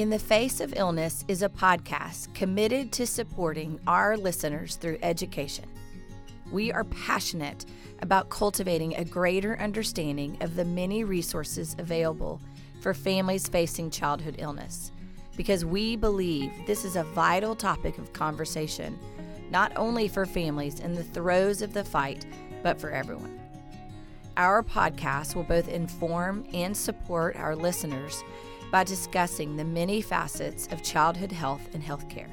In the Face of Illness is a podcast committed to supporting our listeners through education. We are passionate about cultivating a greater understanding of the many resources available for families facing childhood illness because we believe this is a vital topic of conversation, not only for families in the throes of the fight, but for everyone. Our podcast will both inform and support our listeners by discussing the many facets of childhood health and healthcare.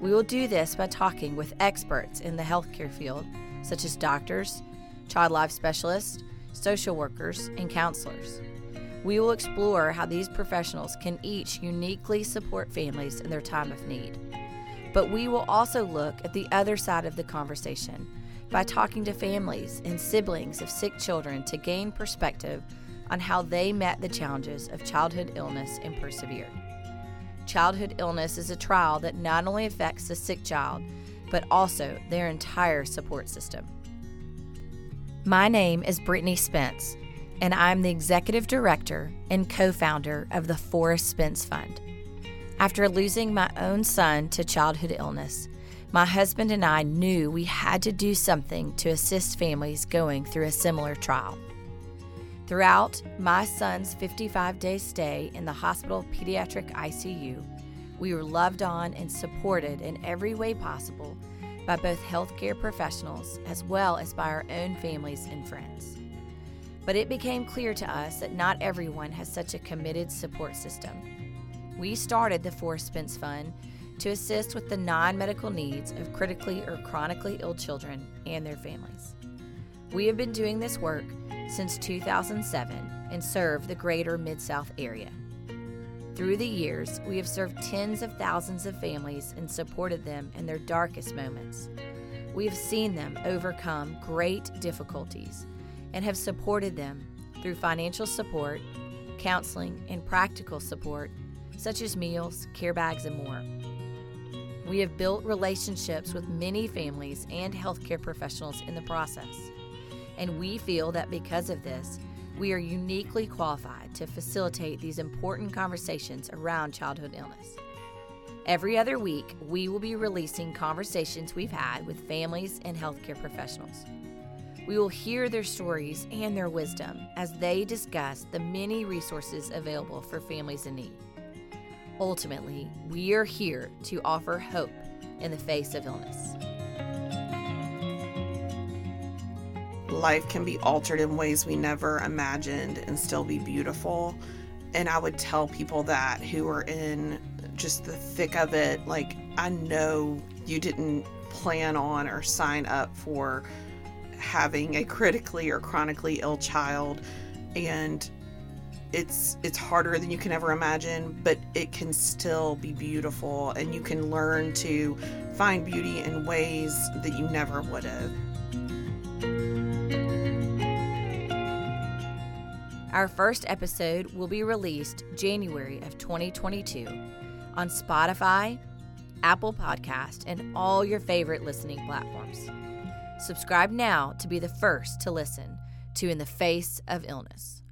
We will do this by talking with experts in the healthcare field, such as doctors, child life specialists, social workers, and counselors. We will explore how these professionals can each uniquely support families in their time of need. But we will also look at the other side of the conversation by talking to families and siblings of sick children to gain perspective on how they met the challenges of childhood illness and persevered. Childhood illness is a trial that not only affects the sick child, but also their entire support system. My name is Brittany Spence, and I'm the executive director and co founder of the Forrest Spence Fund. After losing my own son to childhood illness, my husband and I knew we had to do something to assist families going through a similar trial. Throughout my son's 55 day stay in the hospital pediatric ICU, we were loved on and supported in every way possible by both healthcare professionals as well as by our own families and friends. But it became clear to us that not everyone has such a committed support system. We started the Forrest Spence Fund to assist with the non medical needs of critically or chronically ill children and their families. We have been doing this work since 2007 and serve the greater Mid South area. Through the years, we have served tens of thousands of families and supported them in their darkest moments. We have seen them overcome great difficulties and have supported them through financial support, counseling, and practical support, such as meals, care bags, and more. We have built relationships with many families and healthcare professionals in the process and we feel that because of this, we are uniquely qualified to facilitate these important conversations around childhood illness. Every other week, we will be releasing conversations we've had with families and healthcare professionals. We will hear their stories and their wisdom as they discuss the many resources available for families in need. Ultimately, we are here to offer hope in the face of illness. Life can be altered in ways we never imagined and still be beautiful. And I would tell people that who are in just the thick of it, like, I know you didn't plan on or sign up for having a critically or chronically ill child. And it's it's harder than you can ever imagine but it can still be beautiful. And you can learn to find beauty in ways that you never would have Our first episode will be released January of 2022 on Spotify, Apple Podcast, and all your favorite listening platforms. Subscribe now to be the first to listen to In the Face of Illness.